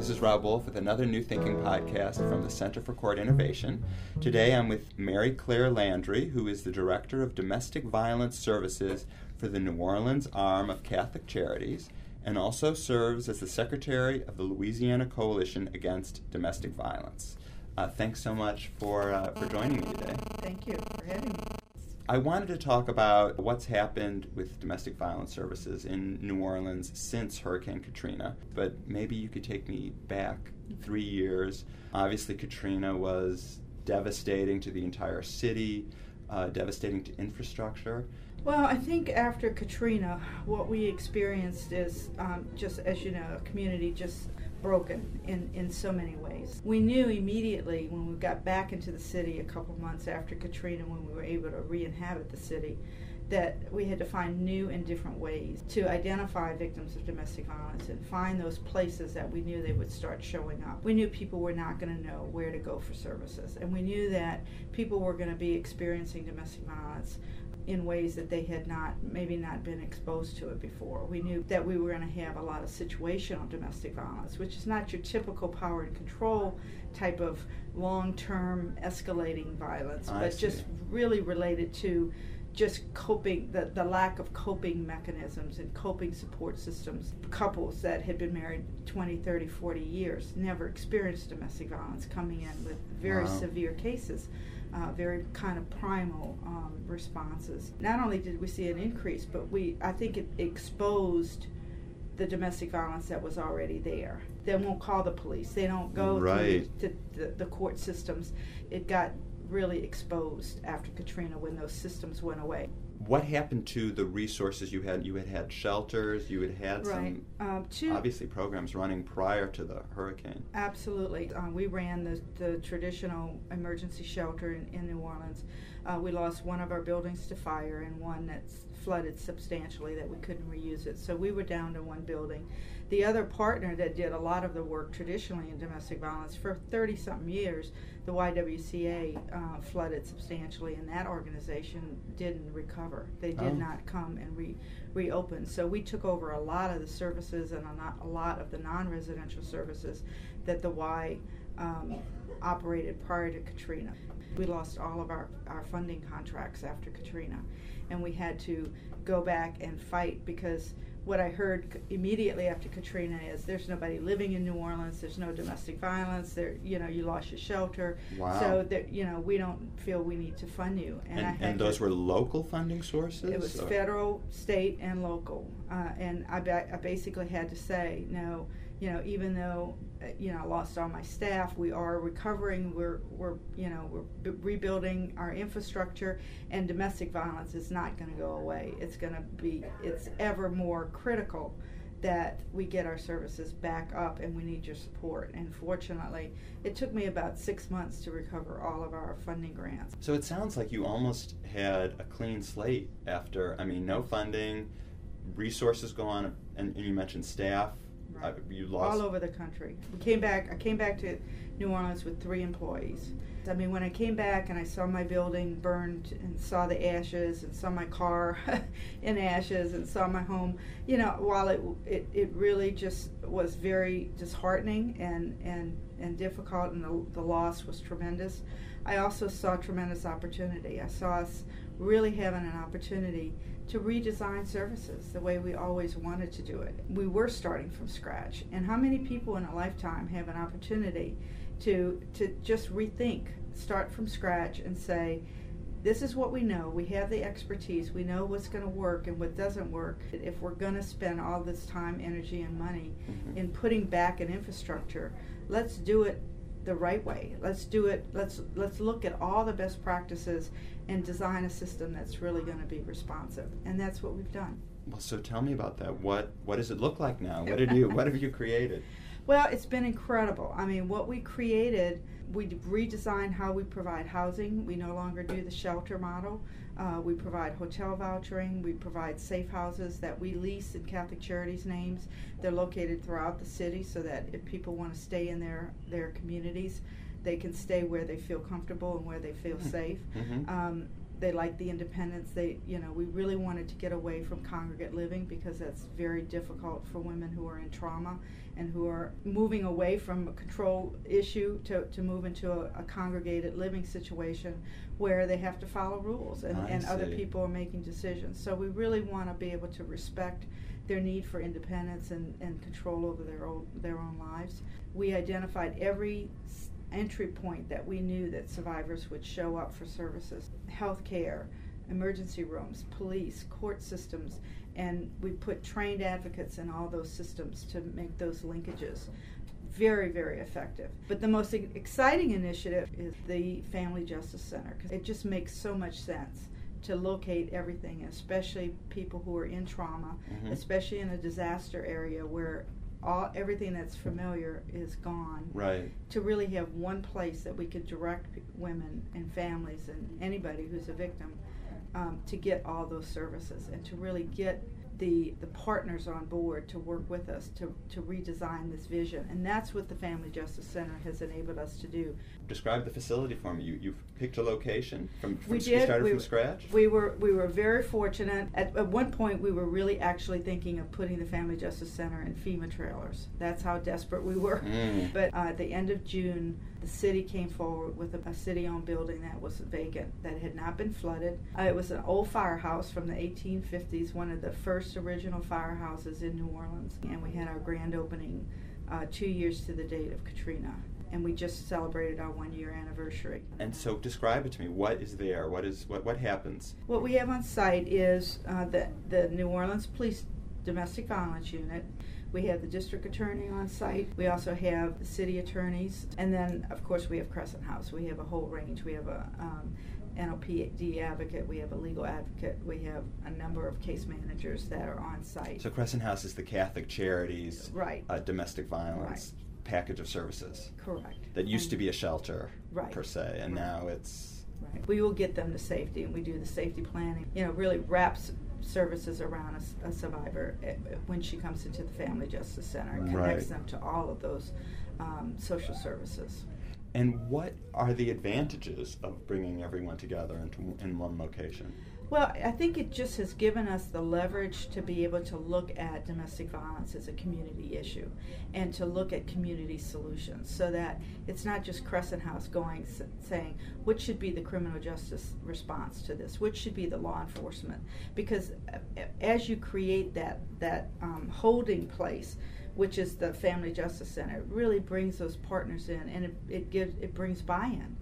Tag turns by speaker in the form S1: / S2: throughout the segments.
S1: This is Rob Wolf with another New Thinking podcast from the Center for Court Innovation. Today I'm with Mary Claire Landry, who is the Director of Domestic Violence Services for the New Orleans arm of Catholic Charities and also serves as the Secretary of the Louisiana Coalition Against Domestic Violence. Uh, thanks so much for, uh, for joining me today.
S2: Thank you for having me.
S1: I wanted to talk about what's happened with domestic violence services in New Orleans since Hurricane Katrina, but maybe you could take me back three years. Obviously, Katrina was devastating to the entire city, uh, devastating to infrastructure.
S2: Well, I think after Katrina, what we experienced is um, just, as you know, a community just broken in, in so many ways. We knew immediately when we got back into the city a couple months after Katrina, when we were able to re inhabit the city, that we had to find new and different ways to identify victims of domestic violence and find those places that we knew they would start showing up. We knew people were not going to know where to go for services, and we knew that people were going to be experiencing domestic violence in ways that they had not maybe not been exposed to it before. We knew that we were going to have a lot of situational domestic violence, which is not your typical power and control type of long-term escalating violence,
S1: I
S2: but
S1: see.
S2: just really related to just coping the, the lack of coping mechanisms and coping support systems couples that had been married 20 30 40 years never experienced domestic violence coming in with very
S1: Wow.
S2: severe cases uh, very kind of primal um, responses. Not only did we see an increase, but we I think it exposed the domestic violence that was already there. They won't call the police. They don't go
S1: Right.
S2: the, the, the court systems. It got really exposed after Katrina when those systems went away.
S1: What happened to the resources you had? You had had shelters, you had had
S2: Right. Um,
S1: some
S2: two,
S1: obviously programs running prior to the hurricane.
S2: Absolutely. Uh, we ran the, the traditional emergency shelter in, in New Orleans. Uh, we lost one of our buildings to fire and one that's flooded substantially that we couldn't reuse it. So we were down to one building. The other partner that did a lot of the work traditionally in domestic violence for 30 something years, the YWCA, uh, flooded substantially, and that organization didn't recover. They did
S1: Oh.
S2: not come and re- reopen. So we took over a lot of the services and a, lot of the non residential services that the Y um, operated prior to Katrina. We lost all of our, our funding contracts after Katrina, and we had to go back and fight because what I heard immediately after Katrina is there's nobody living in New Orleans, there's no domestic violence, there you know you lost your shelter,
S1: Wow.
S2: so that you know we don't feel we need to fund you.
S1: And,
S2: I
S1: and, those
S2: to-
S1: were local funding sources?
S2: it was
S1: or-
S2: federal, state, and local, uh, and I, ba- I basically had to say no. You know, even though uh, you know I lost all my staff, we are recovering. We're we're you know we're b- rebuilding our infrastructure, and domestic violence is not going to go away. It's going to be it's ever more critical that we get our services back up, and we need your support. And fortunately, it took me about six months to recover all of our funding grants.
S1: So it sounds like you almost had a clean slate after, I mean, no funding, resources gone, and, and you mentioned staff. Uh, you lost.
S2: all over the country. We came back. I came back to New Orleans with three employees. I mean, when I came back and I saw my building burned and saw the ashes and saw my car in ashes and saw my home, you know, while it it, it really just was very disheartening and and and difficult and the, the loss was tremendous. I also saw tremendous opportunity. I saw us really having an opportunity to redesign services the way we always wanted to do it. We were starting from scratch. And how many people in a lifetime have an opportunity to to just rethink, start from scratch and say, this is what we know. We have the expertise. We know what's going to work and what doesn't work. If we're going to spend all this time, energy, and money
S1: Mhm.
S2: in putting back an infrastructure, let's do it the right way. Let's do it. Let's let's look at all the best practices and design a system that's really going to be responsive. And that's what we've done.
S1: Well, so tell me about that. What what does it look like now? What did you What have you created?
S2: Well, it's been incredible. I mean, what we created, we redesigned how we provide housing. We no longer do the shelter model. Uh, we provide hotel vouchering. We provide safe houses that we lease in Catholic Charities' names. They're located throughout the city so that if people want to stay in their, their communities, they can stay where they feel comfortable and where they feel
S1: Hmm.
S2: safe.
S1: Mhm.
S2: Um, they like the independence. They, you know, we really wanted to get away from congregate living because that's very difficult for women who are in trauma and who are moving away from a control issue to, to move into a, a congregated living situation where they have to follow rules and, and other people are making decisions. So we really want to be able to respect their need for independence and, and control over their own, their own lives. We identified every entry point that we knew that survivors would show up for services health care, emergency rooms, police, court systems, and we put trained advocates in all those systems to make those linkages. Very, very effective. But the most exciting initiative is the Family Justice Center because it just makes so much sense to locate everything, especially people who are in trauma, mm-hmm. especially in a disaster area where all everything that's familiar is gone.
S1: Right.
S2: To really have one place that we could direct women and families and anybody who's a victim um, to get all those services and to really get the, the partners on board to work with us to, to redesign this vision. And that's what the Family Justice Center has enabled us to do.
S1: Describe the facility for me. You, you picked a location from, from
S2: we did.
S1: started
S2: we,
S1: from scratch?
S2: We were, we were very fortunate. At, at one point, we were really actually thinking of putting the Family Justice Center in FEMA trailers. That's how desperate we were. Mm. But uh, at the end of June, the city came forward with a, a city-owned building that was vacant, that had not been flooded. Uh, it was an old firehouse from the 1850s, one of the first original firehouses in New Orleans, and we had our grand opening uh, two years to the date of Katrina. And we just celebrated our one-year anniversary.
S1: And so, describe it to me. What is there? What is what? What happens?
S2: What we have on site is uh, the the New Orleans Police Domestic Violence Unit we have the district attorney on site. We also have the city attorneys. And then, of course, we have Crescent House. We have a whole range. We have a um, NOPD advocate, we have a legal advocate, we have a number of case managers that are on site.
S1: So Crescent House is the Catholic Charities
S2: right.
S1: uh, domestic violence right. package of services.
S2: Correct.
S1: That used and to be a shelter
S2: right.
S1: per se, and
S2: right.
S1: now it's.
S2: Right. We will get them to safety, and we do the safety planning. You know, really wraps services around a, a, survivor eh, when she comes into the Family Justice Center and connects right. them to all of those um, social services.
S1: And what are the advantages of bringing everyone together into in one location?
S2: Well, I think it just has given us the leverage to be able to look at domestic violence as a community issue and to look at community solutions so that it's not just Crescent House going saying what should be the criminal justice response to this, what should be the law enforcement. Because uh, as you create that, that um, holding place, which is the Family Justice Center, it really brings those partners in and it, it gives it brings buy-in,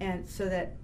S2: and so that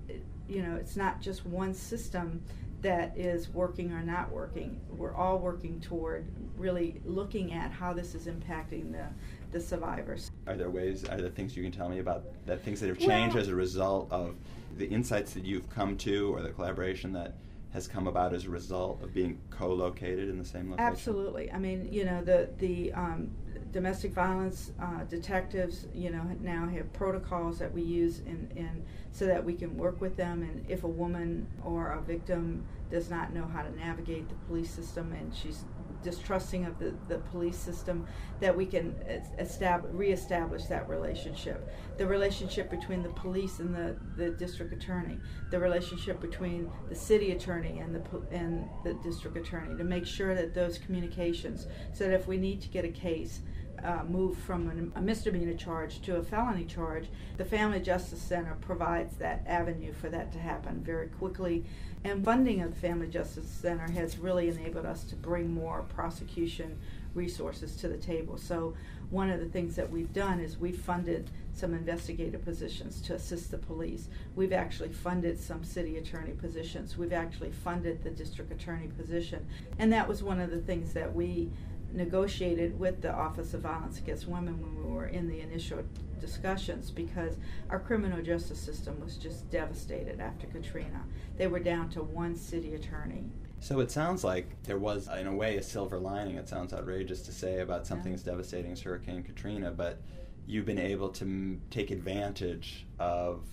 S2: you know it's not just one system that is working or not working. We're all working toward really looking at how this is impacting the, the survivors.
S1: Are there ways, are there things you can tell me about that things that have changed well, as a result of the insights that you've come to or the collaboration that has come about as a result of being co-located in the same location?
S2: Absolutely. I mean, you know, the the um, domestic violence uh, detectives, you know, now have protocols that we use in, in so that we can work with them. And if a woman or a victim does not know how to navigate the police system and she's distrusting of the, the police system, that we can establish, reestablish that relationship. The relationship between the police and the, the district attorney, the relationship between the city attorney and the, and the district attorney, to make sure that those communications, so that if we need to get a case, uh, move from a misdemeanor charge to a felony charge, the Family Justice Center provides that avenue for that to happen very quickly. And funding of the Family Justice Center has really enabled us to bring more prosecution resources to the table. So, one of the things that we've done is we've funded some investigative positions to assist the police. We've actually funded some city attorney positions. We've actually funded the district attorney position. And that was one of the things that we negotiated with the Office of Violence Against Women when we were in the initial discussions because our criminal justice system was just devastated after Katrina. They were down to one city attorney.
S1: So it sounds like there was, in a way, a silver lining. It sounds outrageous to say about something
S2: yeah.
S1: as devastating as Hurricane Katrina, but you've been able to m- take advantage of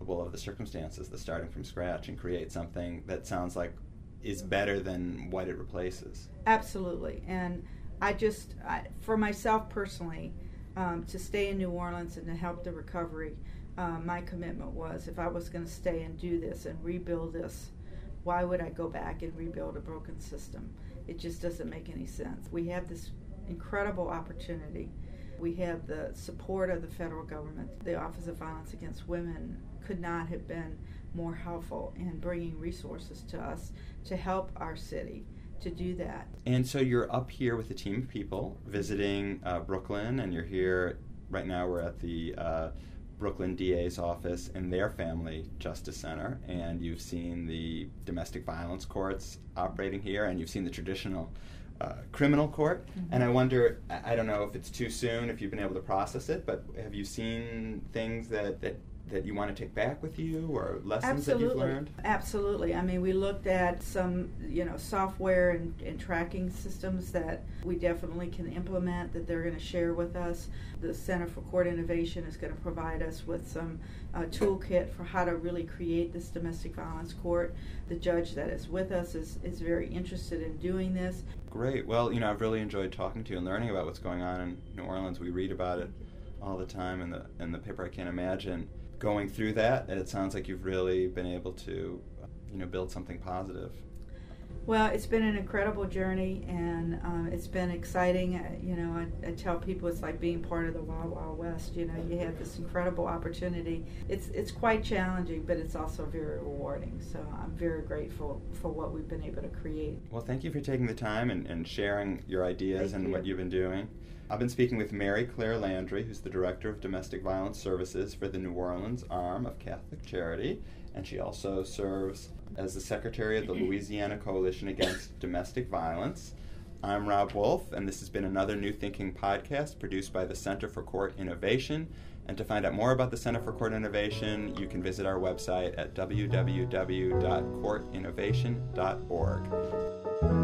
S1: well of the circumstances, the starting from scratch, and create something that sounds like is better than what it replaces.
S2: Absolutely, and I just, I, for myself personally, um, to stay in New Orleans and to help the recovery uh, my commitment was if I was going to stay and do this and rebuild this, why would I go back and rebuild a broken system? It just doesn't make any sense. We have this incredible opportunity. We have the support of the federal government. The Office of Violence Against Women could not have been more helpful in bringing resources to us to help our city to do that.
S1: And so you're up here with a team of people visiting uh, Brooklyn, and you're here right now. We're at the uh, Brooklyn DA's office in their Family Justice Center, and you've seen the domestic violence courts operating here, and you've seen the traditional uh, criminal court. Mm-hmm. And I wonder, I don't know if it's too soon, if you've been able to process it, but have you seen things that, that that you want to take back with you or lessons
S2: Absolutely.
S1: that you've learned?
S2: Absolutely. I mean, we looked at some, you know, software and, and tracking systems that we definitely can implement that they're going to share with us. The Center for Court Innovation is going to provide us with some uh, toolkit for how to really create this domestic violence court. The judge that is with us is, is very interested in doing this.
S1: Great. Well, you know, I've really enjoyed talking to you and learning about what's going on in New Orleans. We read about it all the time in the in the paper. I can't imagine going through that, and it sounds like you've really been able to, you know, build something positive.
S2: Well, it's been an incredible journey, and um, it's been exciting. Uh, you know, I, I, tell people it's like being part of the Wild Wild West. You know, you have this incredible opportunity. It's it's quite challenging, but it's also very rewarding. So I'm very grateful for what we've been able to create.
S1: Well, thank you for taking the time and, and sharing your ideas thank and you. what you've been doing. I've been speaking with Mary Claire Landry, who's the Director of Domestic Violence Services for the New Orleans arm of Catholic Charity, and she also serves as the Secretary of the mm-hmm. Louisiana Coalition Against Domestic Violence. I'm Rob Wolf, and this has been another New Thinking podcast produced by the Center for Court Innovation. And to find out more about the Center for Court Innovation, you can visit our website at www.courtinnovation.org.